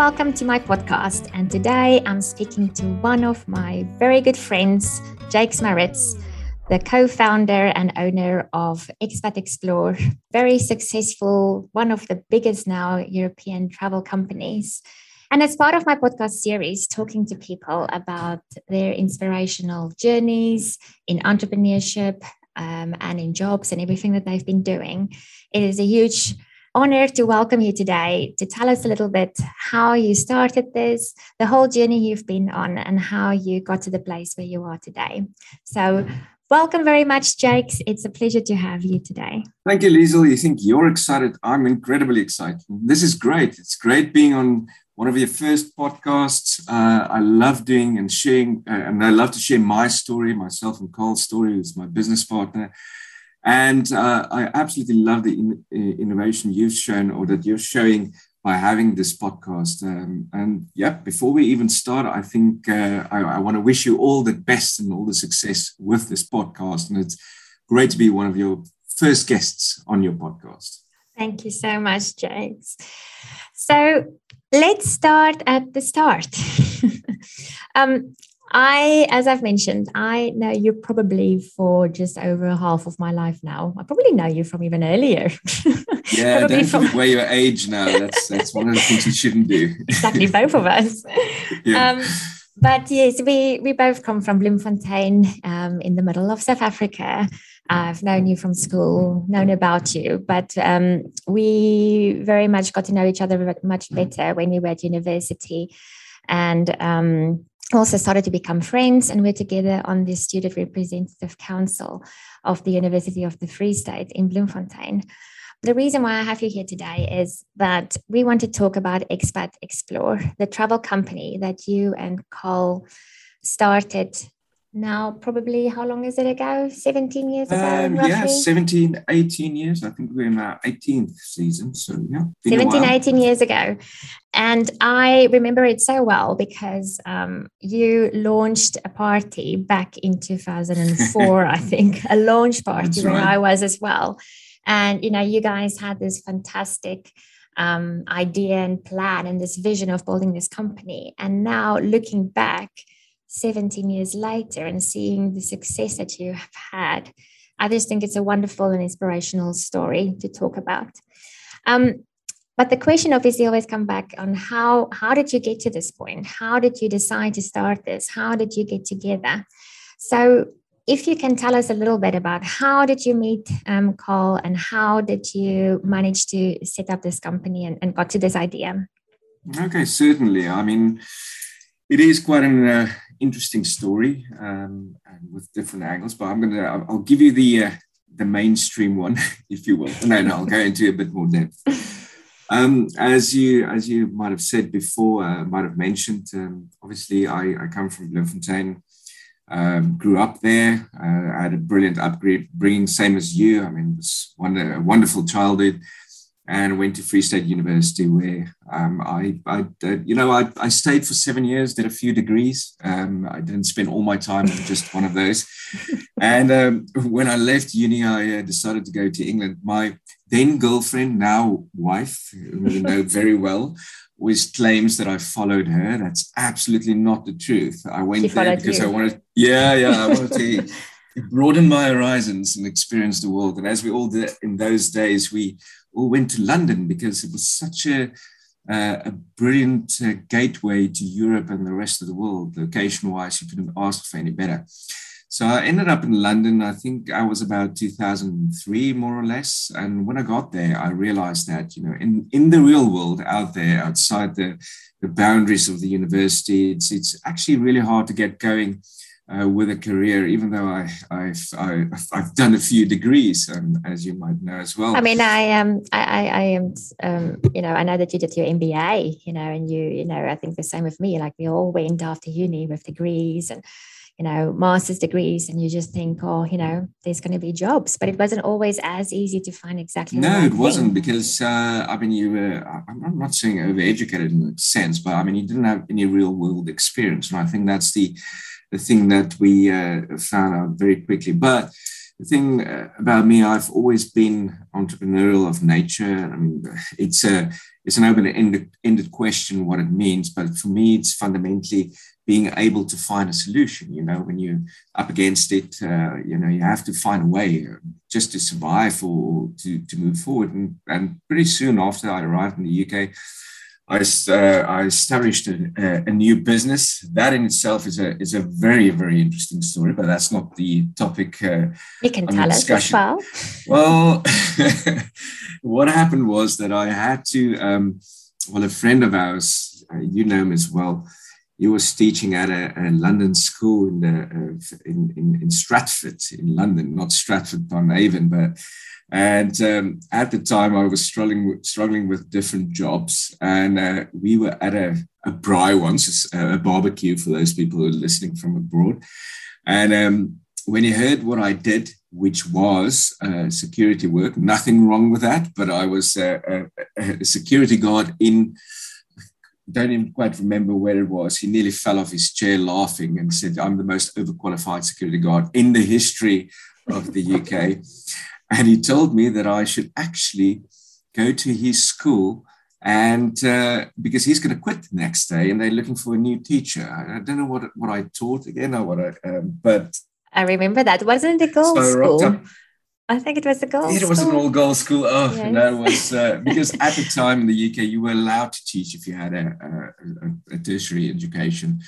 welcome to my podcast. And today I'm speaking to one of my very good friends, Jakes Maritz, the co founder and owner of Expat Explore, very successful, one of the biggest now European travel companies. And as part of my podcast series, talking to people about their inspirational journeys in entrepreneurship um, and in jobs and everything that they've been doing, it is a huge honor to welcome you today to tell us a little bit how you started this, the whole journey you've been on, and how you got to the place where you are today. So, welcome very much, Jakes. It's a pleasure to have you today. Thank you, Liezl. You think you're excited? I'm incredibly excited. This is great. It's great being on one of your first podcasts. Uh, I love doing and sharing, uh, and I love to share my story, myself and Carl's story, who's my business partner. And uh, I absolutely love the in, innovation you've shown or that you're showing by having this podcast. Um, and yeah, before we even start, I think uh, I, I want to wish you all the best and all the success with this podcast. And it's great to be one of your first guests on your podcast. Thank you so much, Jakes. So let's start at the start. um, I, as I've mentioned, I know you probably for just over half of my life now. I probably know you from even earlier. Yeah, don't from... away your age now. That's that's one of the things you shouldn't do. exactly, both of us. yeah. Um, but yes, we we both come from Bloemfontein, um, in the middle of South Africa. I've known you from school, known about you, but um, we very much got to know each other much better when we were at university, and um, also started to become friends and we're together on the student representative council of the university of the free state in bloemfontein. The reason why i have you here today is that we want to talk about expat explore the travel company that you and Carl started now probably how long is it ago? 17 years ago um, yeah 17 18 years. I think we're in our 18th season so yeah 17 18 years ago. And i remember it so well because um, you launched a party back in 2004 i think a launch party where i was as well. And you know you guys had this fantastic um, idea and plan and this vision of building this company. And now looking back 17 years later and seeing the success that you have had. I just think it's a wonderful and inspirational story to talk about. Um, but the question obviously always come back on how how did you get to this point? How did you decide to start this? How did you get together? So if you can tell us a little bit about how did you meet um, Carl and how did you manage to set up this company and, and got to this idea? Okay, certainly. I mean, it is quite an uh, interesting story um, with different angles, but I'm gonna I'll give you the uh, the mainstream one, if you will. No, no, I'll go into a bit more depth. Um, as you as you might have said before, uh, might have mentioned, um, obviously I, I come from Bloemfontein, um, grew up there. Uh, I had a brilliant upbringing, same as you. I mean, it was one, a wonderful childhood and went to Free State University where um, I, I uh, you know, I, I stayed for seven years, did a few degrees. Um, I didn't spend all my time on just one of those. and um, when I left uni, I uh, decided to go to England. My then girlfriend, now wife, who you know very well, always claims that I followed her. That's absolutely not the truth. I went she there because you. I wanted, yeah, yeah, I wanted to broaden my horizons and experience the world. And as we all did in those days, we all went to London because it was such a, uh, a brilliant uh, gateway to Europe and the rest of the world. Location wise, you couldn't ask for any better. So I ended up in London. I think I was about 2003, more or less. And when I got there, I realized that, you know, in, in the real world out there, outside the, the boundaries of the university, it's, it's actually really hard to get going uh, with a career, even though I, I've, I've, I've done a few degrees, um, as you might know as well. I mean, I am, um, I, I am, um, you know, I know that you did your MBA, you know, and you, you know, I think the same with me. Like we all went after uni with degrees and, you know, master's degrees, and you just think, oh, you know, there's going to be jobs, but it wasn't always as easy to find exactly. No, it wasn't thing. because uh, I mean, you were. I'm not saying overeducated in a sense, but I mean, you didn't have any real world experience, and I think that's the the thing that we uh, found out very quickly. But the thing uh, about me, I've always been entrepreneurial of nature. I mean, it's a it's an open-ended question what it means, but for me, it's fundamentally being able to find a solution. You know, when you're up against it, uh, you know, you have to find a way just to survive or to to move forward. And, and pretty soon after I arrived in the UK, I, uh, I established a, a, new business. That in itself is a is a very very interesting story, but that's not the topic. Uh, you can tell us as well. Well, what happened was that I had to. Um, well, a friend of ours, uh, you know him as well. He was teaching at a, a London school in, the, uh, in, in, in Stratford in London, not Stratford upon Avon, but and um, at the time, I was struggling struggling with different jobs, and uh, we were at a, a braai once, a, a, barbecue for those people who are listening from abroad. And um, when he heard what I did, which was uh, security work, nothing wrong with that, but I was a, a security guard in. Don't even quite remember where it was. He nearly fell off his chair laughing and said, "I'm the most overqualified security guard in the history of the UK." And he told me that I should actually go to his school and uh, because he's going to quit the next day and they're looking for a new teacher. I, I don't know what what I taught again or what I, um, but I remember that wasn't the girls' so school. I think it was a girls. It was an all girls school. Oh yes. no, it was uh, because at the time in the UK you were allowed to teach if you had a, a, a, tertiary education,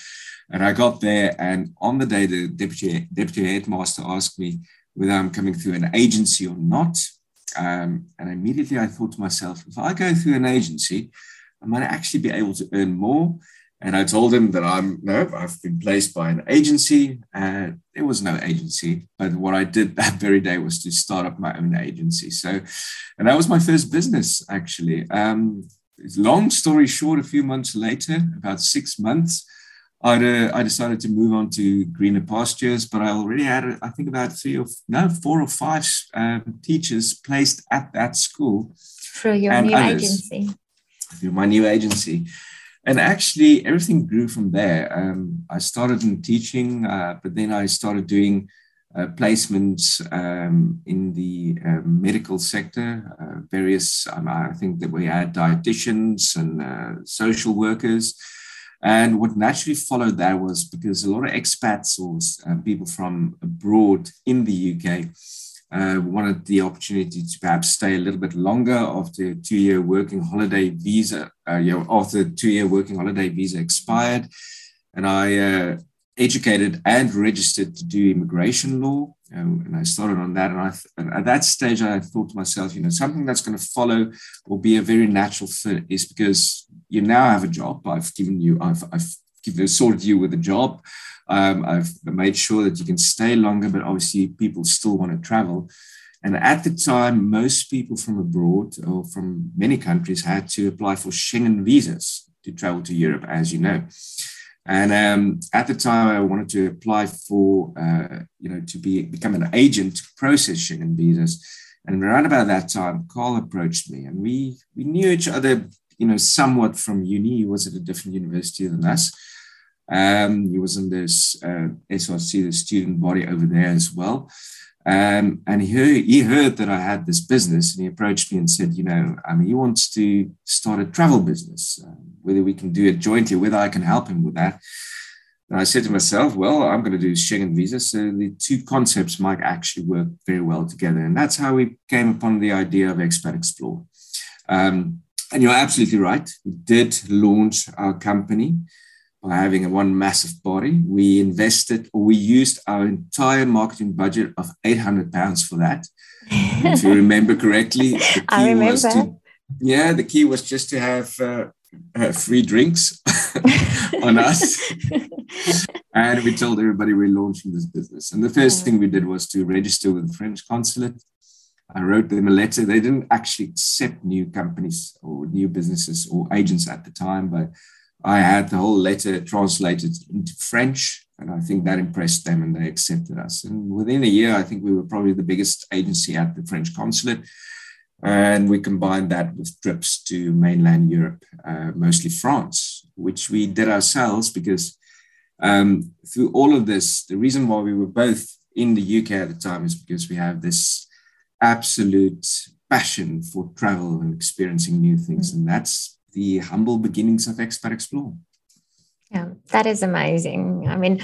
and I got there and on the day the deputy deputy headmaster asked me whether I'm coming through an agency or not. Um, and immediately I thought to myself, if I go through an agency, I might actually be able to earn more. And I told him that I'm no, I've been placed by an agency. And there was no agency, but what I did that very day was to start up my own agency. So, and that was my first business actually. Um, long story short, a few months later, about six months, uh, I decided to move on to greener pastures, but I already had, I think, about three or no, four or five um, teachers placed at that school. Through your new agency. Through my new agency. And actually, everything grew from there. Um, I started in teaching, uh, but then I started doing uh, placements um, in the uh, medical sector, uh, various, um, I think that we had dietitians and uh, social workers. And what naturally followed that was because a lot of expats or uh, people from abroad in the UK uh, wanted the opportunity to perhaps stay a little bit longer after two-year working holiday visa, uh, you know, after two-year working holiday visa expired. And I uh, educated and registered to do immigration law. Um, and I started on that. And, I, and at that stage, I thought to myself, you know, something that's going to follow or be a very natural fit is because you now have a job. I've given you, I've, I've given, sorted you with a job. Um, I've made sure that you can stay longer, but obviously people still want to travel. And at the time, most people from abroad or from many countries had to apply for Schengen visas to travel to Europe, as you know. And um, at the time, I wanted to apply for, uh, you know, to be become an agent to process Schengen visas. And around about that time, Carl approached me, and we we knew each other, you know, somewhat from uni. He was at a different university than us. Um, he was in this uh, SRC, the student body over there as well. Um, and he heard, he heard that I had this business and he approached me and said, you know, I mean, he wants to start a travel business, uh, whether we can do it jointly, whether I can help him with that. And I said to myself, well, I'm going to do Schengen visa. So the two concepts might actually work very well together. And that's how we came upon the idea of Expat Explore. Um, and you're absolutely right. We did launch our company by having one massive body. We invested or we used our entire marketing budget of 800 pounds for that. if you remember correctly, the key I remember. was to, yeah, the key was just to have uh, uh, free drinks on us. and we told everybody we're launching this business. And the first thing we did was to register with the French consulate. I wrote them a letter. They didn't actually accept new companies or new businesses or agents at the time, but I had the whole letter translated into French, and I think that impressed them and they accepted us. And within a year, I think we were probably the biggest agency at the French consulate. And we combined that with trips to mainland Europe, uh, mostly France, which we did ourselves because um, through all of this, the reason why we were both in the UK at the time is because we have this absolute passion for travel and experiencing new things. Mm-hmm. And that's the humble beginnings of Expat Explore. Yeah, that is amazing. I mean,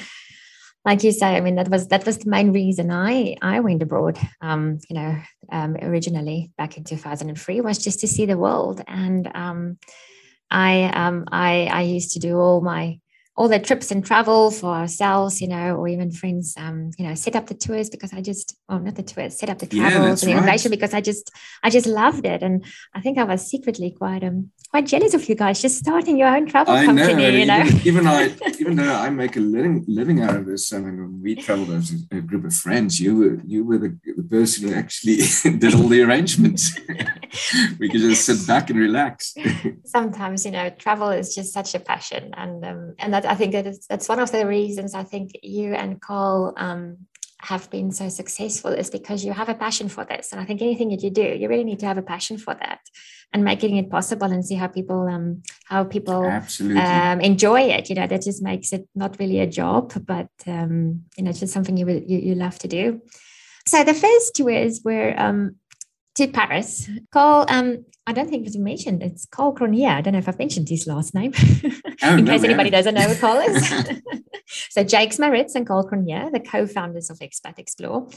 like you say, I mean that was that was the main reason I I went abroad. Um, you know, um, originally back in 2003 was just to see the world, and um, I um I I used to do all my all the trips and travel for ourselves, you know, or even friends, um, you know, set up the tours because I just, oh, not the tours, set up the travels yeah, and the right. because I just, I just loved it, and I think I was secretly quite um quite jealous of you guys just starting your own travel I company. Know, you know, even, even I, even though I make a living living out of this, I mean, when we traveled as a, group of friends, you were you were the, the person who actually did all the arrangements. we could just sit back and relax. Sometimes, you know, travel is just such a passion, and um, and that I think that is, that's one of the reasons I think you and Carl um, have been so successful is because you have a passion for this. And I think anything that you do, you really need to have a passion for that and making it possible and see how people um how people um, enjoy it. You know, that just makes it not really a job, but um, you know, just something you, you you love to do. So the first two is were um to Paris. Carl, um, I don't think it was mentioned. It's Carl Cronje. I don't know if I've mentioned his last name, oh, in no, case anybody doesn't know who Carl is. so Jakes Maritz and Carl Cronje, the co-founders of Expat Explore.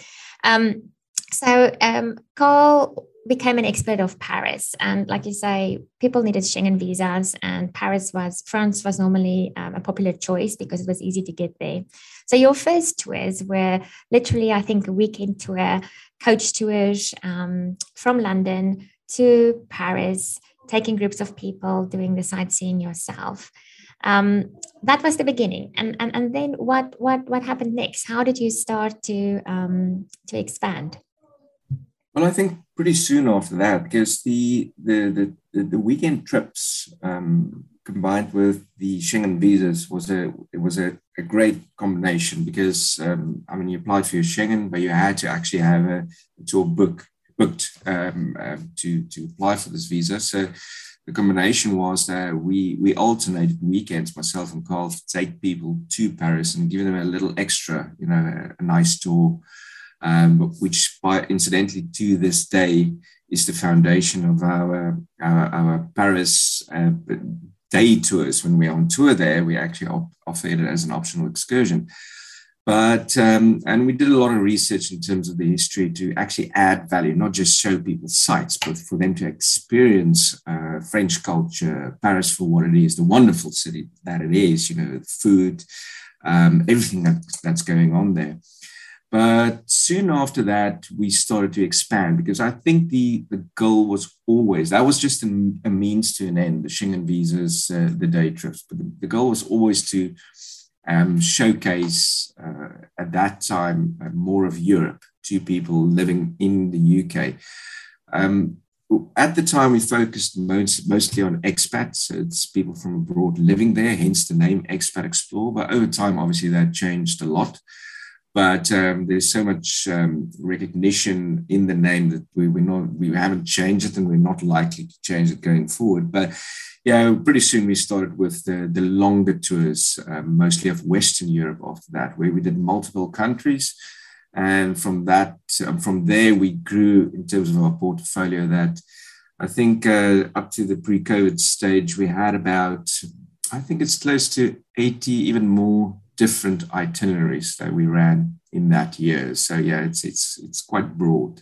Um, so um, Carl became an expert of Paris, and like you say, people needed Schengen visas, and Paris was France was normally um, a popular choice because it was easy to get there. So your first tours were literally, I think, a weekend tour, coach tours um, from London to Paris, taking groups of people, doing the sightseeing yourself. Um, that was the beginning, and and and then what what what happened next? How did you start to um, to expand? Well, I think pretty soon after that, because the the the, the weekend trips um, combined with the Schengen visas was a it was a, a great combination because um, I mean you applied for your Schengen, but you had to actually have a, a tour book booked um, uh, to to apply for this visa. So the combination was that we we alternated weekends, myself and Carl, to take people to Paris and give them a little extra, you know, a, a nice tour um, which by incidentally to this day is the foundation of our our, our Paris uh, day tours. When we're on tour there, we actually op- offer it as an optional excursion. But um, and we did a lot of research in terms of the history to actually add value, not just show people sites, but for them to experience uh, French culture, Paris for what it is, the wonderful city that it is. You know, food, um, everything that, that's going on there. But soon after that, we started to expand because I think the, the goal was always that was just a, a means to an end, the Schengen visas, uh, the day trips. But the, the, goal was always to um, showcase uh, at that time uh, more of Europe to people living in the UK. Um, at the time, we focused most, mostly on expats. So it's people from abroad living there, hence the name Expat Explore. But over time, obviously, that changed a lot but um, there's so much um, recognition in the name that we we not we haven't changed it and we're not likely to change it going forward. But yeah, pretty soon we started with the, the longer tours, um, mostly of Western Europe. After that, where we did multiple countries, and from that um, from there we grew in terms of our portfolio. That I think uh, up to the pre-COVID stage we had about I think it's close to 80, even more different itineraries that we ran in that year. So yeah, it's it's it's quite broad.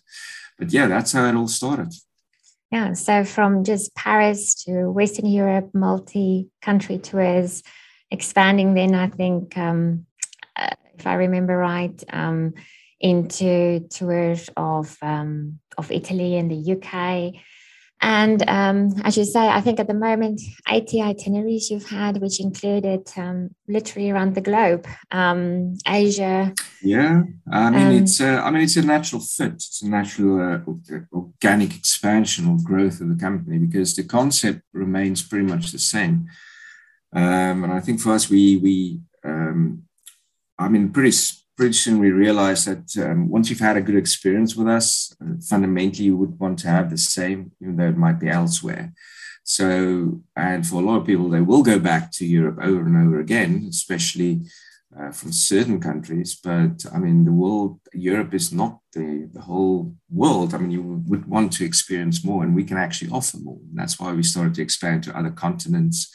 But yeah, that's how it all started. Yeah, so from just Paris to Western Europe, multi-country tours, expanding. Then I think, um, uh, if I remember right, um, into tours of um, of Italy and the UK, and um, as you say, I think at the moment, 80 itineraries you've had, which included um, literally around the globe, um, Asia. Yeah, I mean um, it's a, I mean it's a natural fit. It's a natural uh, organic expansion or growth of the company because the concept remains pretty much the same. Um, and I think for us, we we um, I mean pretty pretty soon we realized that um, once you've had a good experience with us, uh, fundamentally you would want to have the same, even though it might be elsewhere. So, and for a lot of people, they will go back to Europe over and over again, especially uh, from certain countries, but I mean, the world, Europe is not the, the whole world. I mean, you would want to experience more, and we can actually offer more. And that's why we started to expand to other continents.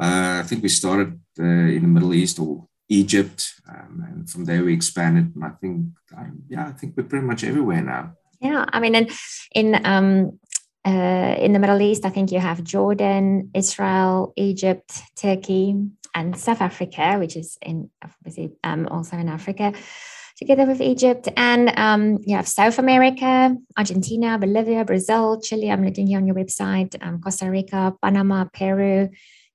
Uh, I think we started uh, in the Middle East or Egypt, um, and from there we expanded. And I think, um, yeah, I think we're pretty much everywhere now. Yeah, I mean, in in um, uh, in the Middle East, I think you have Jordan, Israel, Egypt, Turkey, and South Africa, which is in obviously um, also in Africa, together with Egypt. And um, you have South America, Argentina, Bolivia, Brazil, Chile. I'm looking here on your website, um, Costa Rica, Panama, Peru.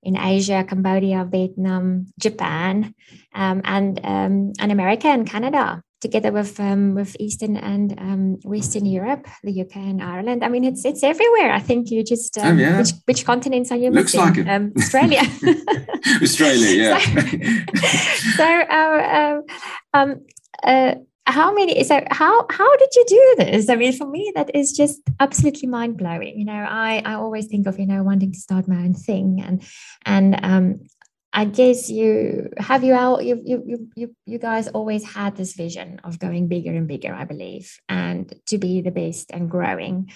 In Asia, Cambodia, Vietnam, Japan, um, and um, and America and Canada together with um, with Eastern and um, Western Europe, the UK and Ireland. I mean, it's it's everywhere. I think you just um, oh, yeah. which, which continents are you Looks missing? like it. Um, Australia. Australia, yeah. so, so uh, um, uh, how many? So how how did you do this? I mean, for me, that is just absolutely mind blowing. You know, I I always think of you know wanting to start my own thing and and um, I guess you have you out you, you you you guys always had this vision of going bigger and bigger, I believe, and to be the best and growing.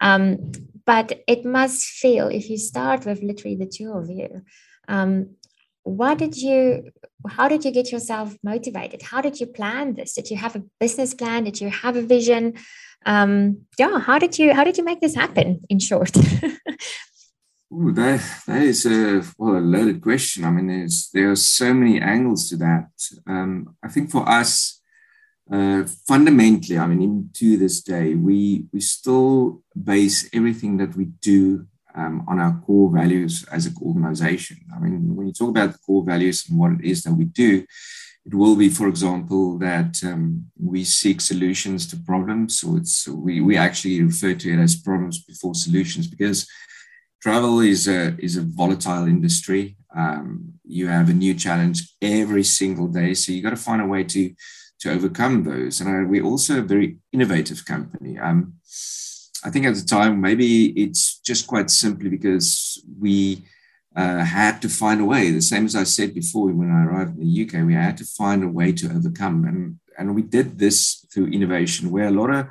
Um, but it must feel if you start with literally the two of you. Um, what did you how did you get yourself motivated? How did you plan this? Did you have a business plan? Did you have a vision? Um yeah how did you how did you make this happen in short? Ooh, that that is a well a loaded question. I mean, there's there are so many angles to that. Um, I think for us, uh, fundamentally, I mean, even to this day, we we still base everything that we do um, on our core values as an organization. I mean, when you talk about the core values and what it is that we do, it will be, for example, that um, we seek solutions to problems. So it's we we actually refer to it as problems before solutions because travel is a is a volatile industry. Um, you have a new challenge every single day, so you got to find a way to to overcome those. And uh, we're also a very innovative company. Um, I think at the time maybe it's just quite simply because we uh, had to find a way. The same as I said before, when I arrived in the UK, we had to find a way to overcome, and and we did this through innovation, where a lot of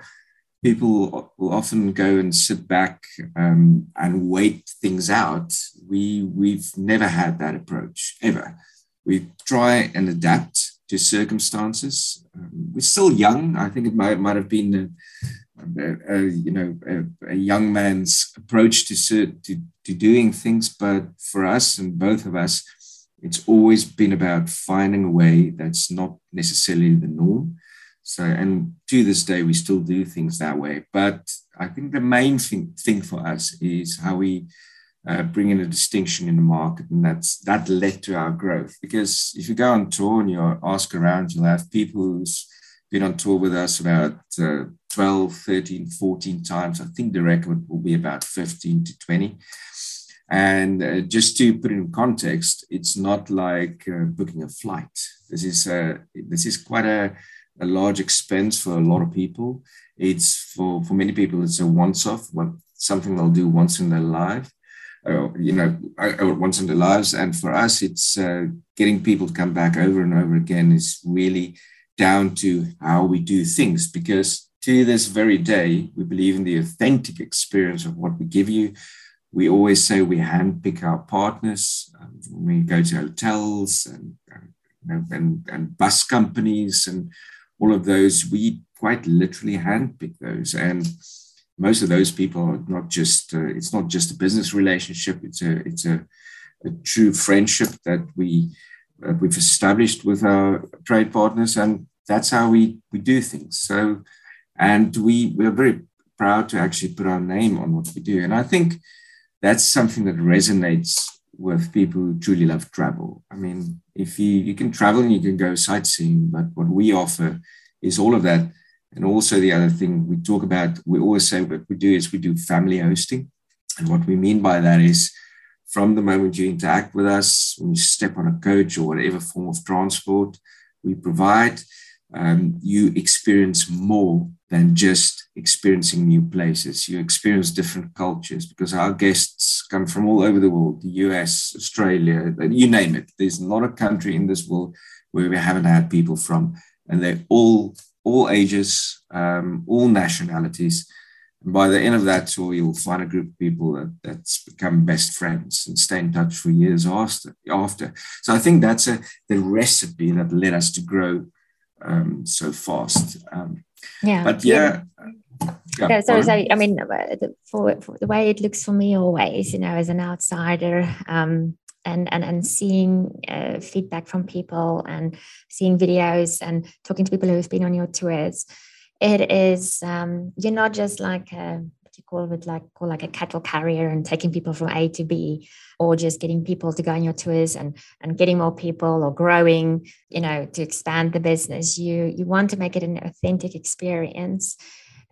people will often go and sit back um, and wait things out. We we've never had that approach ever. We try and adapt to circumstances. Um, we're still young. I think it might might have been. A, you know a, a, young man's approach to, to to doing things, but for us and both of us, it's always been about finding a way that's not necessarily the norm, so, and to this day, we still do things that way. But I think the main thing, thing for us is how we uh, bring in a distinction in the market. And that's that led to our growth. Because if you go on tour and you ask around, you'll have people who's been on tour with us about uh, 12, 13, 14 times. I think the record will be about 15 to 20. And uh, just to put it in context, it's not like uh, booking a flight. This is uh, this is quite a a large expense for a lot of people. It's for, for many people, it's a once off, what something they'll do once in their life, uh, you know, uh, once in their lives. And for us, it's uh, getting people to come back over and over again is really down to how we do things because to this very day, we believe in the authentic experience of what we give you. We always say we handpick our partners. Um, we go to hotels and, and, and, and bus companies and all of those, we quite literally handpick those. And most of those people are not just, uh, it's not just a business relationship, it's a, it's a, a true friendship that we, we've established with our trade partners. And that's how we, we do things. So, and we, we're very proud to actually put our name on what we do. And I think that's something that resonates with people who truly love travel. I mean, if you you can travel and you can go sightseeing, but what we offer is all of that. And also the other thing we talk about, we always say what we do is we do family hosting. And what we mean by that is from the moment you interact with us, when you step on a coach or whatever form of transport we provide, um, you experience more than just experiencing new places. You experience different cultures because our guests come from all over the world the US, Australia, you name it. There's not a country in this world where we haven't had people from, and they're all all ages, um, all nationalities. And by the end of that tour, you'll find a group of people that, that's become best friends and stay in touch for years after. after. So I think that's a, the recipe that led us to grow um, so fast. Um, yeah. But yeah. yeah. yeah so, so, I mean, for, for, the way it looks for me always, you know, as an outsider, um, and and and seeing uh, feedback from people and seeing videos and talking to people who've been on your tours it is um, you're not just like a call it like call like a cattle carrier and taking people from a to b or just getting people to go on your tours and and getting more people or growing you know to expand the business. You you want to make it an authentic experience.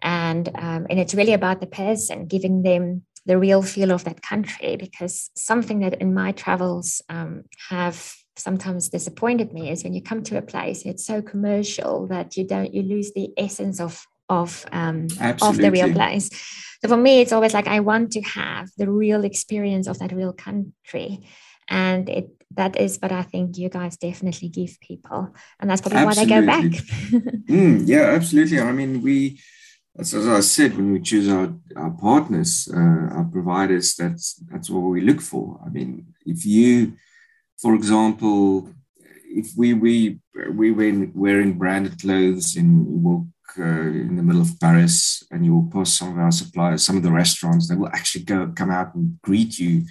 And um, and it's really about the person giving them the real feel of that country because something that in my travels um, have sometimes disappointed me is when you come to a place it's so commercial that you don't you lose the essence of of um, of the real place. So for me it's always like i want to have the real experience of that real country. And it that is what i think you guys definitely give people. And that's probably absolutely. why they go back. Mm, yeah absolutely. I mean we as, as I said, when we choose our, our partners, uh, our providers, that's that's what we look for. I mean, if you, for example, if we we we were wearing branded clothes and you walk uh, in the middle of Paris and you will pass some of our suppliers, some of the restaurants, they will actually go come out and greet you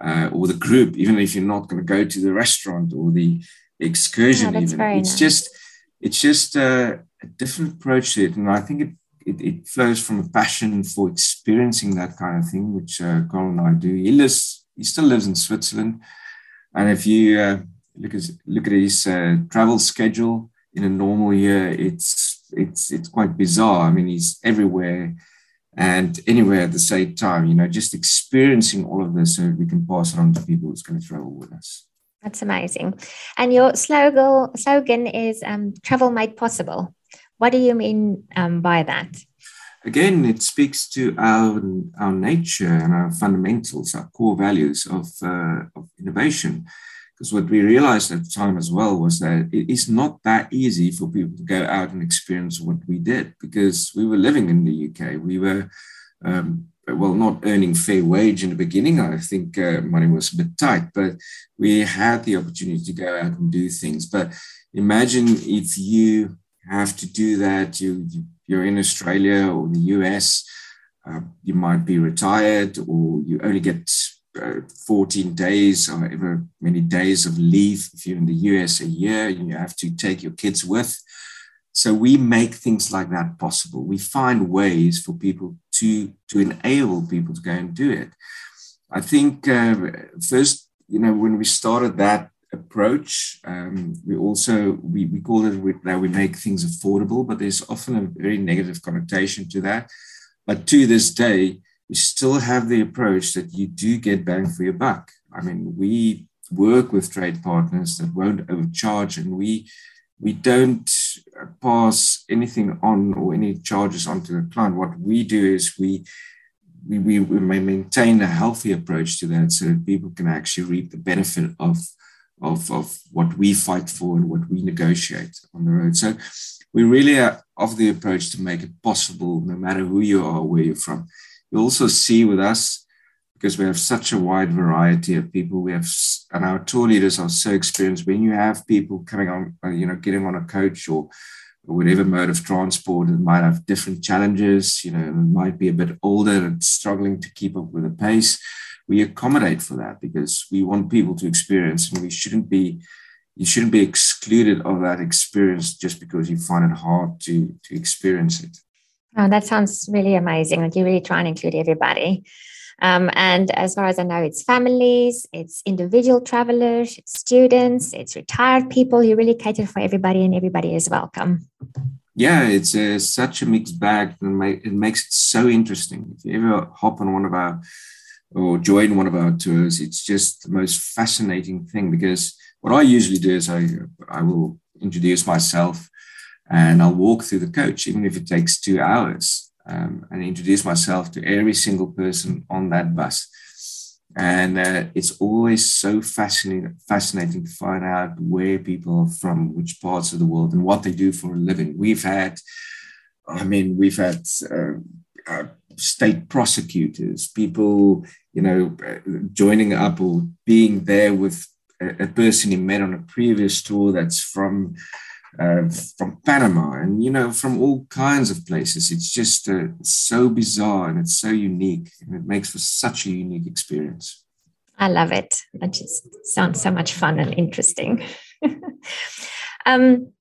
uh, or the group, even if you're not going to go to the restaurant or the excursion. Even it's nice. just it's just a, a different approach to it, and I think it it, it, flows from a passion for experiencing that kind of thing, which uh, Carl and I do. He lives, he still lives in Switzerland, and if you uh, look at look at his uh, travel schedule in a normal year, it's it's it's quite bizarre. I mean, he's everywhere and anywhere at the same time. You know, just experiencing all of this so we can pass it on to people who's going to travel with us. That's amazing. And your slogan slogan is um, "Travel Made Possible." What do you mean um, by that? Again, it speaks to our, our nature and our fundamentals, our core values of, uh, of innovation. Because what we realized at the time as well was that it is not that easy for people to go out and experience what we did because we were living in the UK. We were, um, well, not earning fair wage in the beginning. I think uh, money was a bit tight, but we had the opportunity to go out and do things. But imagine if you have to do that. You, you're in Australia or the US, uh, you might be retired or you only get uh, 14 days or however many days of leave if you're in the US a year and you have to take your kids with. So we make things like that possible. We find ways for people to, to enable people to go and do it. I think uh, first, you know, when we started that approach. Um, we also we, we call it we, that we make things affordable, but there's often a very negative connotation to that. But to this day, we still have the approach that you do get bang for your buck. I mean, we work with trade partners that won't overcharge, and we we don't pass anything on or any charges onto the client. What we do is we we, we, we maintain a healthy approach to that so that people can actually reap the benefit of of, of what we fight for and what we negotiate on the road. So we really are of the approach to make it possible, no matter who you are, where you're from. You also see with us, because we have such a wide variety of people, we have, and our tour leaders are so experienced. When you have people coming on, uh, you know, getting on a coach or whatever mode of transport, it might have different challenges. You know, it might be a bit older and struggling to keep up with the pace we accommodate for that because we want people to experience and we shouldn't be you shouldn't be excluded of that experience just because you find it hard to to experience it oh, that sounds really amazing like you really try and include everybody um, and as far as I know, it's families, it's individual travelers, it's students, it's retired people. You really cater for everybody, and everybody is welcome. Yeah, it's uh, such a mixed bag, and it makes it so interesting. If you ever hop on one of our or join one of our tours. It's just the most fascinating thing because what I usually do is I, I will introduce myself and I'll walk through the coach, even if it takes two hours, um, and introduce myself to every single person on that bus. And uh, it's always so fascinating, fascinating to find out where people are from, which parts of the world, and what they do for a living. We've had, I mean, we've had uh, uh, state prosecutors, people, you know, joining up or being there with a, a person he met on a previous tour that's from uh, from Panama and you know from all kinds of places. It's just uh, so bizarre and it's so unique, and it makes for such a unique experience. I love it. That just sounds so much fun and interesting. um,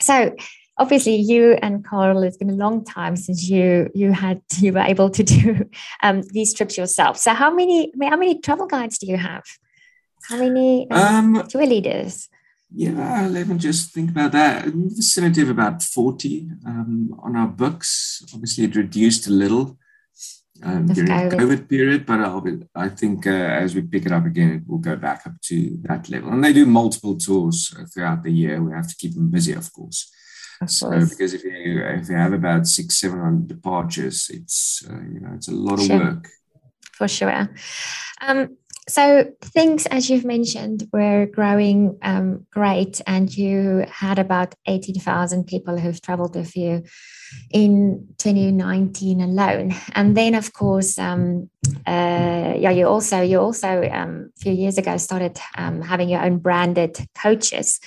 so obviously you and Carl, it's been a long time since you you had you were able to do um, these trips yourself. So how many how many travel guides do you have? How many um, um, tour leaders? Yeah, let me just think about that. In the vicinity of about 40 um, on our books. Obviously, it reduced a little um, during the COVID period, but I'll be, I think uh, as we pick it up again, it will go back up to that level. And they do multiple tours throughout the year. We have to keep them busy, of course. Of so because if you if you have about six seven hundred departures, it's uh, you know it's a lot of work. For sure. Um, so things, as you've mentioned, were growing um, great, and you had about eighty thousand people who've travelled with you in 2019 alone. And then, of course, um, uh, yeah, you also you also um, a few years ago started um, having your own branded coaches.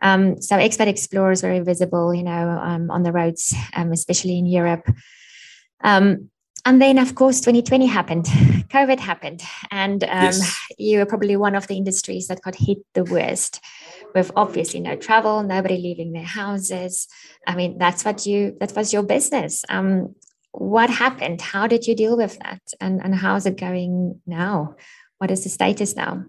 Um, so expat explorers were visible, you know, um, on the roads, especially in Europe. Um, and then of course 2020 happened. Covid happened. And um, yes. you were probably one of the industries that got hit the worst with obviously no travel nobody leaving their houses. I mean that's what you that was your business. Um, what happened? How did you deal with that? And, and how's it going now? What is the status now?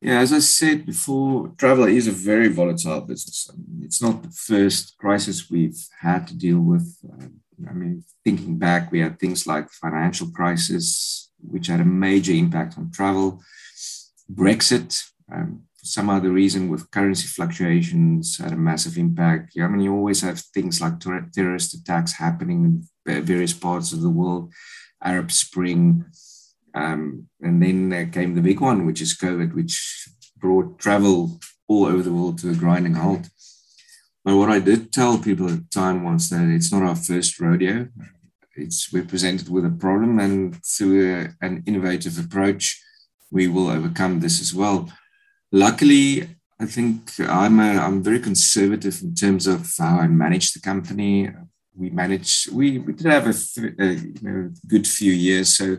Yeah, as I said before, travel is a very volatile business. I mean, it's not the first crisis we've had to deal with. Um, I mean, thinking back, we had things like financial crisis, which had a major impact on travel, Brexit, um, for some other reason with currency fluctuations had a massive impact. I mean, you always have things like ter- terrorist attacks happening in various parts of the world, Arab Spring, um, and then uh, came the big one, which is COVID, which brought travel all over the world to a grinding halt. But what I did tell people at the time was that it's not our first rodeo. It's we're presented with a problem, and through a, an innovative approach, we will overcome this as well. Luckily, I think I'm a, I'm very conservative in terms of how I manage the company. We manage we, we did have a, a you know, good few years, so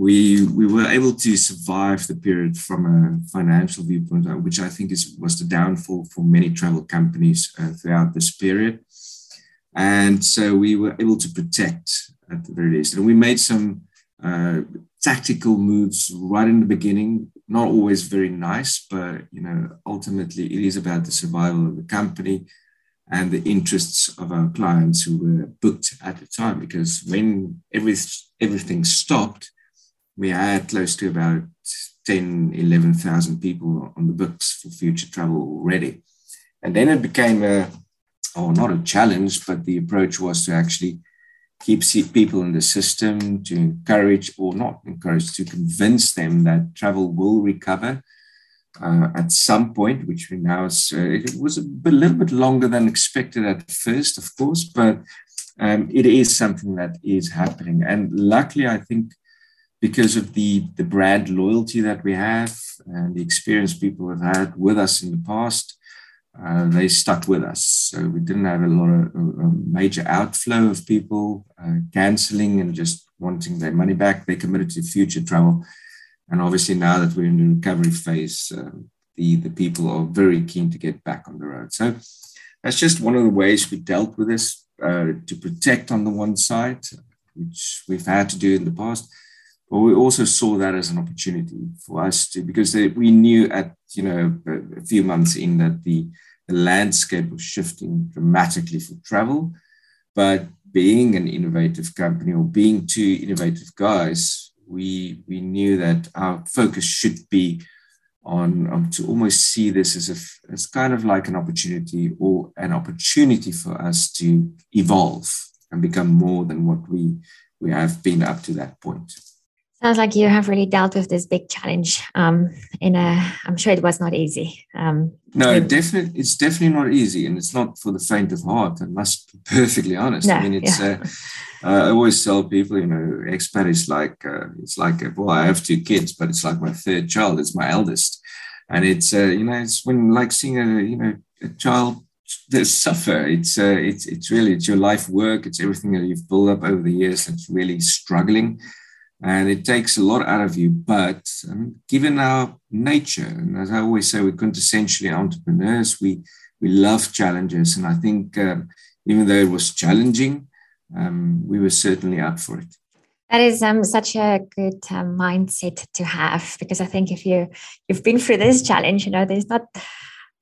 we we were able to survive the period from a financial viewpoint, uh, which I think is was the downfall for many travel companies uh, throughout this period. And so we were able to protect at the very least, and we made some uh, tactical moves right in the beginning. Not always very nice, but you know, ultimately it is about the survival of the company and the interests of our clients who were booked at the time. Because when every, everything stopped, we had close to about 10, 11,000 people on the books for future travel already. And then it became a, oh, not a challenge, but the approach was to actually keep people in the system, to encourage or not encourage, to convince them that travel will recover uh, at some point, which we now, uh, it was a, a little bit longer than expected at first, of course, but um, it is something that is happening. And luckily, I think because of the, the brand loyalty that we have and the experience people have had with us in the past, uh, they stuck with us. So we didn't have a lot of a, major outflow of people uh, canceling and just wanting their money back. They committed to future travel. And obviously, now that we're in the recovery phase, uh, the, the people are very keen to get back on the road. So that's just one of the ways we dealt with this uh, to protect on the one side, which we've had to do in the past but we also saw that as an opportunity for us to because they, we knew at you know a few months in that the, the landscape was shifting dramatically for travel. But being an innovative company or being two innovative guys we we knew that our focus should be on, on to almost see this as a as kind of like an opportunity or an opportunity for us to evolve and become more than what we we have been up to that point Sounds like you have really dealt with this big challenge. Um, in a, I'm sure it was not easy. Um, no, definitely, it's definitely not easy, and it's not for the faint of heart. I must be perfectly honest. No, I mean, it's. Yeah. Uh, uh, I always tell people, you know, expat is like uh, it's like a, well, I have two kids, but it's like my third child. It's my eldest, and it's uh, you know, it's when like seeing a you know a child suffer. It's uh, it's it's really it's your life work. It's everything that you've built up over the years that's really struggling and it takes a lot out of you. But um, given our nature, and as I always say, we're quintessentially entrepreneurs. We we love challenges, and I think um, even though it was challenging, um, we were certainly up for it. That is um, such a good um, mindset to have because I think if you you've been through this challenge, you know, there's not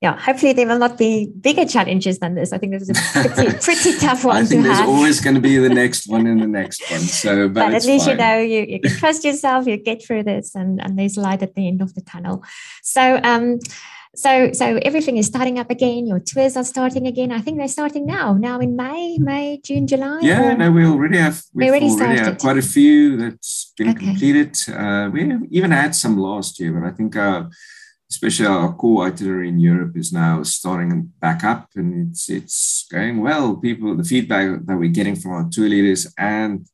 yeah, hopefully there will not be bigger challenges than this. I think this is a pretty, pretty tough one. I think there's have. always going to be the next one and the next one. So, but, but at least fine. you know you, you can trust yourself. You get through this, and and there's light at the end of the tunnel. So, um, so so everything is starting up again. Your tours are starting again. I think they're starting now. Now in May, May, June, July. Yeah, or? no, we already have. We already, already have quite a few that's been okay. completed. Uh, we even had some last year, but I think. Uh, especially our core itinerary in Europe is now starting back up and it's it's going well. People, the feedback that we're getting from our tour leaders and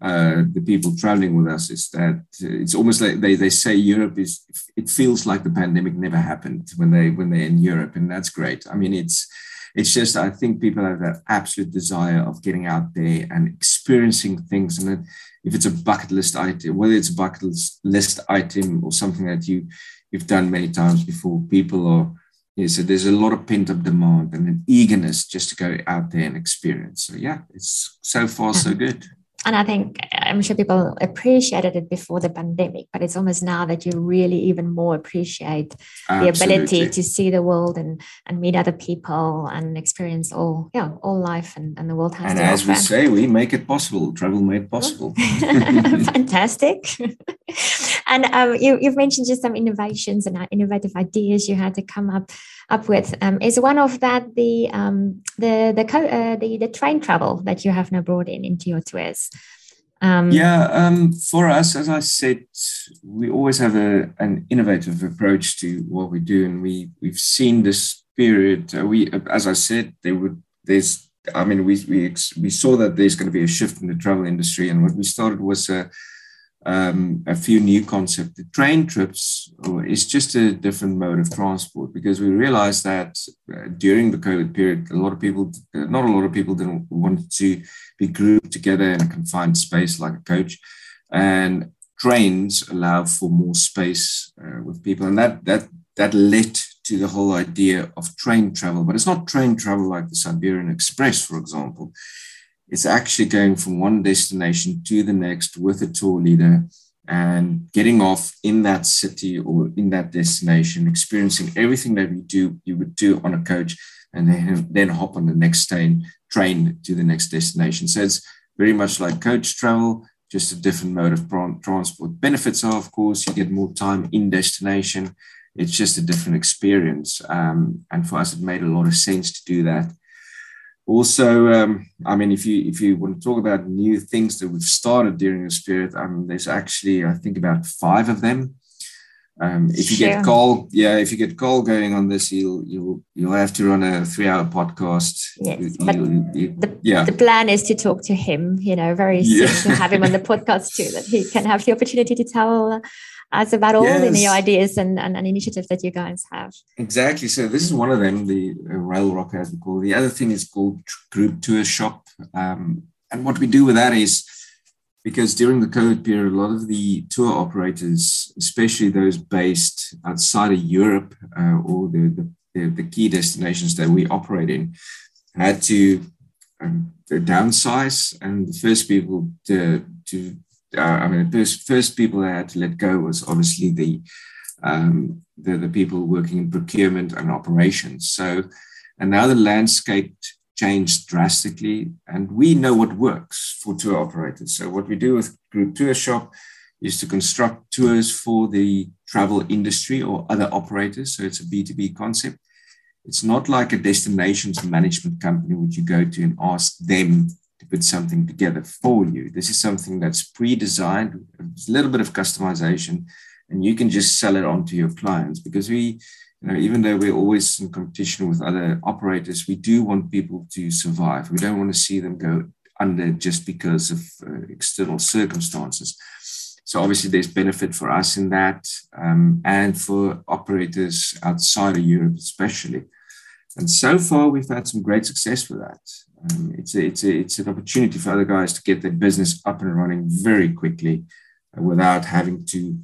uh, the people traveling with us is that it's almost like they, they say Europe is it feels like the pandemic never happened when they when they're in Europe and that's great. I mean it's it's just I think people have that absolute desire of getting out there and experiencing things and if it's a bucket list item whether it's a bucket list item or something that you we've done many times before. People are, yeah, so there's a lot of pent up demand and an eagerness just to go out there and experience. So, yeah, it's so far so mm-hmm. good and I think I'm sure people appreciated it before the pandemic, but it's almost now that you really even more appreciate Absolutely. the ability to see the world and and meet other people and experience all yeah all life and, and the world has. And as offer. we say, we make it possible. Travel made possible. Fantastic. and um, you you've mentioned just some innovations and uh, innovative ideas you had to come up up with. Um, is one of that the um, the the, uh, the the train travel that you have now brought in into your tours? Um, yeah, um, for us, as I said, we always have a, an innovative approach to what we do, and we we've seen this period. Uh, we, as I said, there would there's. I mean, we we we saw that there's going to be a shift in the travel industry, and what we started was a um, a few new concepts. The train trips is just a different mode of transport because we realized that uh, during the COVID period, a lot of people, uh, not a lot of people, didn't want to be grouped together in a confined space like a coach, and trains allow for more space uh, with people, and that that that led to the whole idea of train travel. But it's not train travel like the Siberian Express, for example it's actually going from one destination to the next with a tour leader and getting off in that city or in that destination, experiencing everything that we do, you would do on a coach, and then, then hop on the next train, train to the next destination. So it's very much like coach travel, just a different mode of transport. Benefits are, of course, you get more time in destination. It's just a different experience. Um, and for us, it made a lot of sense to do that also um, i mean if you if you want to talk about new things that we've started during this period um, there's actually i think about five of them. Um, if you get Carl yeah if you get Carl going on this you'll you'll you'll have to run a three hour podcast. Yes, you, but you, the, yeah. the plan is to talk to him you know very soon yeah. to have him on the podcast too that he can have the opportunity to tell us about all yes. the new ideas and, and, and, initiatives that you guys have. Exactly. So this is one of them, the uh, Rail Rock, as we call it. The other thing is called Group Tour Shop. Um, and what we do with that is because during the COVID period, a lot of the tour operators, especially those based outside of Europe uh, or the, the, the, key destinations that we operate in, had to um, downsize. And the first people to, to uh, I mean, first, first people I had to let go was obviously the, um, the, the people working in procurement and operations. So, and now the landscape changed drastically, and we know what works for tour operators. So, what we do with Group Tour Shop is to construct tours for the travel industry or other operators. So, it's a B2B concept. It's not like a destinations management company which you go to and ask them to put something together for you. This is something that's pre-designed, a little bit of customization, and you can just sell it on to your clients because we you know, even though we're always in competition with other operators, we do want people to survive. We don't want to see them go under just because of uh, external circumstances. So obviously, there's benefit for us in that, um, and for operators outside of Europe, especially. And so far, we've had some great success with that. Um, it's a, it's a, it's an opportunity for other guys to get their business up and running very quickly, uh, without having to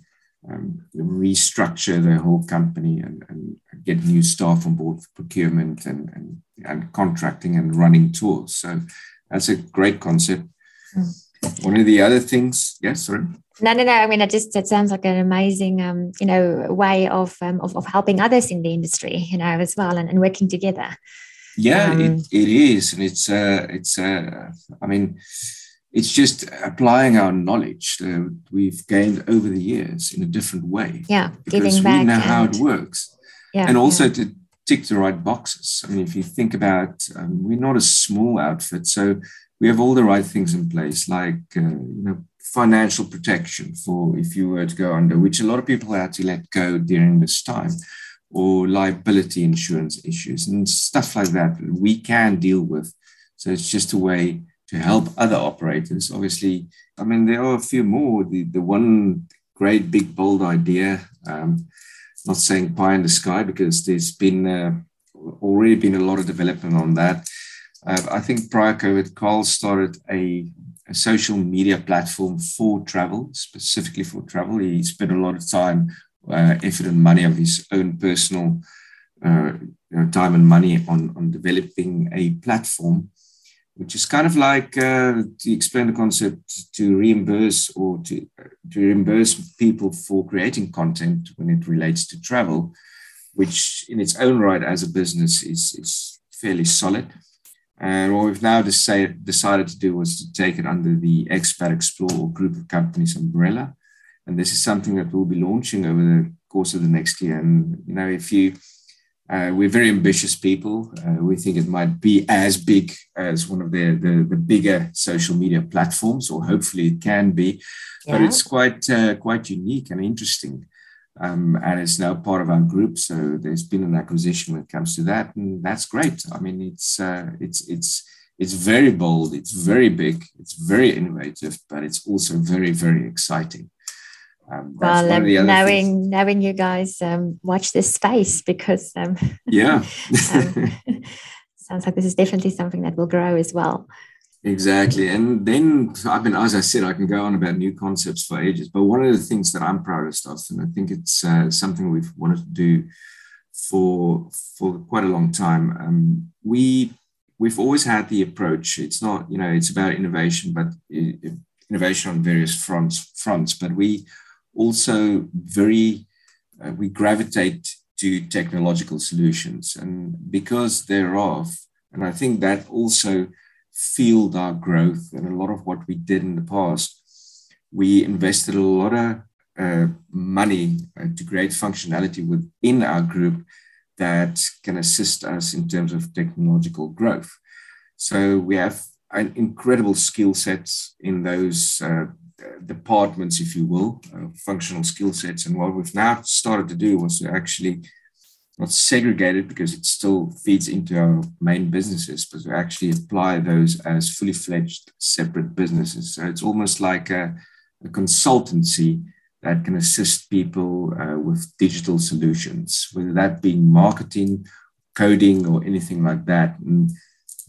um, restructure the whole company and, and, get new staff on board for procurement and, and, and contracting and running tours. So that's a great concept. Mm. One of the other things, yes, sorry. No, no, no. I mean, it just it sounds like an amazing, um, you know, way of, um, of of helping others in the industry, you know, as well, and, and working together. Yeah, um, it, it is, and it's uh, it's uh, I mean, it's just applying our knowledge that we've gained over the years in a different way. Yeah, because we know how it works, yeah, and also yeah. to tick the right boxes. I mean, if you think about, um, we're not a small outfit, so we have all the right things in place, like uh, you know, financial protection for if you were to go under, which a lot of people had to let go during this time, or liability insurance issues and stuff like that. We can deal with. So it's just a way to help other operators. Obviously, I mean, there are a few more. The, the one great big bold idea, um, not saying pie in the sky because there's been uh, already been a lot of development on that. Uh, I think prior COVID, Carl started a, a, social media platform for travel, specifically for travel. He spent a lot of time, uh, effort, and money of his own personal uh, you know, time and money on, on developing a platform which is kind of like uh, to explain the concept to reimburse or to, to reimburse people for creating content when it relates to travel, which in its own right as a business is, is fairly solid. And what we've now decided, to do was to take it under the Expat Explore group of companies umbrella. And this is something that we'll be launching over the course of the next year. And, you know, if you uh, we're very ambitious people. Uh, we think it might be as big as one of the, the, the, bigger social media platforms, or hopefully it can be. Yeah. But it's quite uh, quite unique and interesting, um, and it's now part of our group. So there's been an acquisition when it comes to that, and that's great. I mean, it's uh, it's it's it's very bold, it's very big, it's very innovative, but it's also very very exciting. Um, well, um, knowing things. knowing you guys um, watch this space because um, yeah, um, sounds like this is definitely something that will grow as well. Exactly, and then I mean, as I said, I can go on about new concepts for ages. But one of the things that I'm proudest of, and I think it's uh, something we've wanted to do for for quite a long time, um, we we've always had the approach. It's not you know it's about innovation, but innovation on various fronts fronts. But we also very, uh, we gravitate to technological solutions. And because thereof, and I think that also fueled our growth and a lot of what we did in the past, we invested a lot of uh, money to create functionality within our group that can assist us in terms of technological growth. So we have an incredible skill sets in those uh, departments, if you will, uh, functional skill sets. And what we've now started to do was to actually not segregate it because it still feeds into our main businesses, but to actually apply those as fully fledged separate businesses. So it's almost like a, a consultancy that can assist people uh, with digital solutions, whether that being marketing, coding, or anything like that. And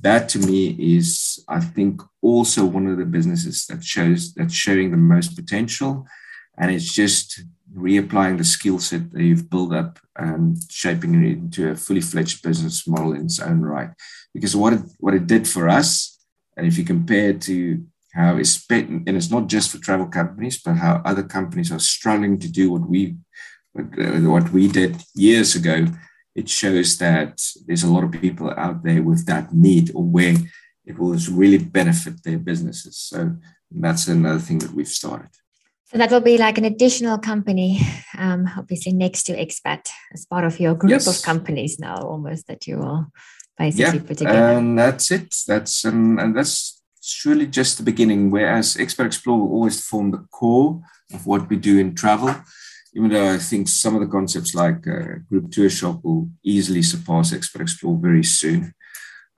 that to me is, I think, also one of the businesses that shows that's showing the most potential. And it's just reapplying the skill set that you've built up and shaping it into a fully fledged business model in its own right. Because what it, what it did for us, and if you compare it to how it's spent, and it's not just for travel companies, but how other companies are struggling to do what we what we did years ago it shows that there's a lot of people out there with that need or where it will really benefit their businesses. So that's another thing that we've started. So that will be like an additional company, um, obviously next to Expat as part of your group yes. of companies now, almost that you will basically yeah, put together. And that's it. That's um, and that's really just the beginning. Whereas Expat Explore will always form the core of what we do in travel. Even though I think some of the concepts like uh, Group Tour Shop will easily surpass Expat Explore very soon.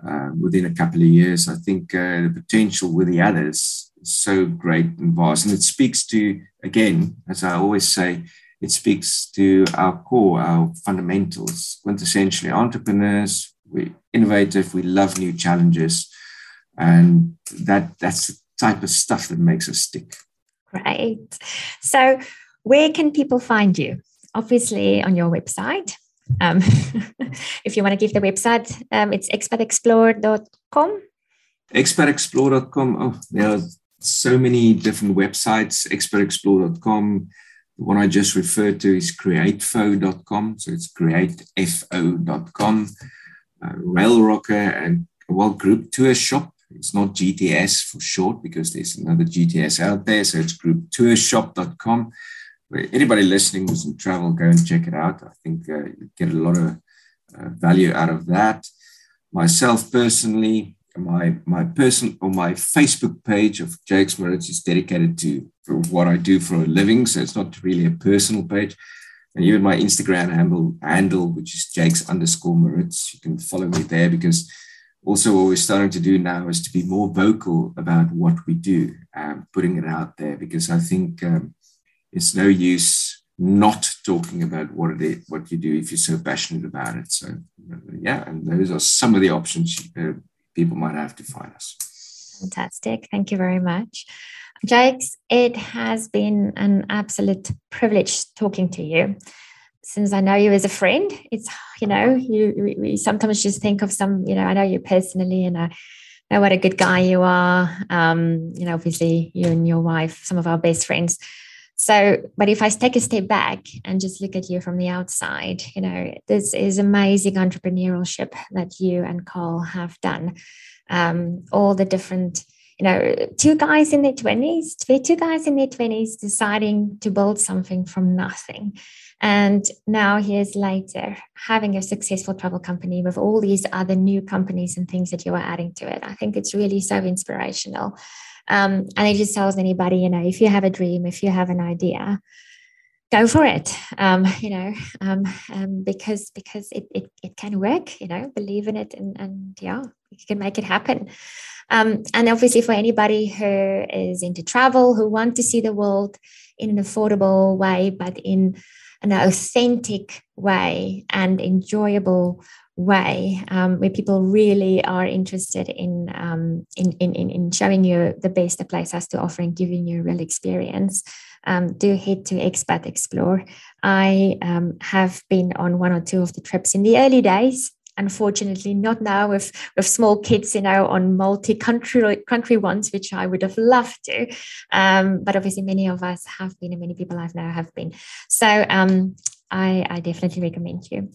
Uh, within a couple of years, I think uh, the potential with the others is so great and vast. And it speaks to, again, as I always say, it speaks to our core, our fundamentals, quintessentially entrepreneurs, we're innovative, we love new challenges. And that that's the type of stuff that makes us stick. Great. So where can people find you? Obviously on your website. Um, if you want to give the website, um, it's expatexplore.com. Expatexplore.com. Oh, there are so many different websites. Expatexplore.com. The one I just referred to is createfo.com. So it's createfo.com. Uh, Railrocker and well, Group Tour Shop. It's not GTS for short because there's another GTS out there. So it's grouptourshop.com. Anybody listening who's in travel, go and check it out. I think uh, you get a lot of uh, value out of that. Myself personally, my my person or my Facebook page of Jakes Maritz is dedicated to what I do for a living. So it's not really a personal page. And even my Instagram handle, handle which is Jakes underscore Maritz, you can follow me there because also what we're starting to do now is to be more vocal about what we do, um, putting it out there because I think um, it's no use not talking about what it is, what you do if you're so passionate about it. So yeah, and those are some of the options uh, people might have to find us. Fantastic. Thank you very much. Jakes, it has been an absolute privilege talking to you. Since I know you as a friend, it's, you know, you we sometimes just think of some, you know, I know you personally and I know what a good guy you are. Um, you know, obviously you and your wife, some of our best friends. So, but if I take a step back and just look at you from the outside, you know, this is amazing entrepreneurship that you and Carl have done. Um, all the different, you know, two guys in their 20s, two guys in their 20s deciding to build something from nothing. And now, years later, having a successful travel company with all these other new companies and things that you are adding to it. I think it's really so inspirational. Um, and it just tells anybody, you know, if you have a dream, if you have an idea, go for it. Um, you know, um, um, because because it, it it can work. You know, believe in it, and and yeah, you can make it happen. Um, and obviously, for anybody who is into travel, who want to see the world in an affordable way, but in an authentic way and enjoyable way um, where people really are interested in, um, in, in, in showing you the best the place has to offer and giving you a real experience, um, do head to Expat Explore. I um, have been on one or two of the trips in the early days. Unfortunately, not now with, with small kids, you know, on multi-country country ones, which I would have loved to. Um, but obviously, many of us have been, and many people I've now have been. So um, I, I definitely recommend you.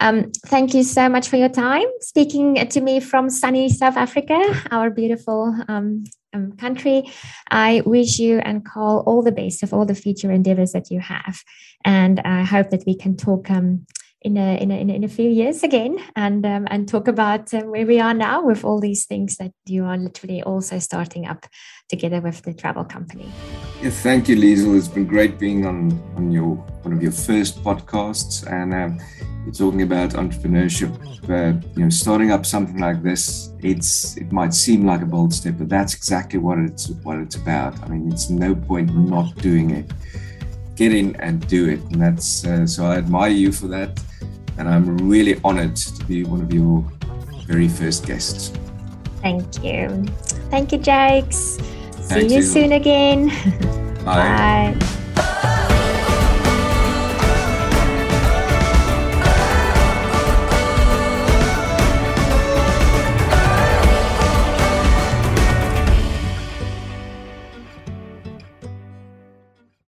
Um, thank you so much for your time speaking to me from sunny South Africa, our beautiful um, um, country. I wish you and Carl all the best of all the future endeavors that you have. And I hope that we can talk um, in a, in a, in a few years again and um, and talk about uh, where we are now with all these things that you are literally also starting up together with the travel company. Yeah, thank you, Liezl. It's been great being on on your one of your first podcasts, and um, you're talking about entrepreneurship. Uh, you know, starting up something like this, it's it might seem like a bold step, but that's exactly what it's what it's about. I mean, it's no point not doing it. Get in and do it, and that's uh, so. I admire you for that and I'm really honored to be one of your very first guests. Thank you. Thank you, Jakes. See you, you soon again. Bye. Bye.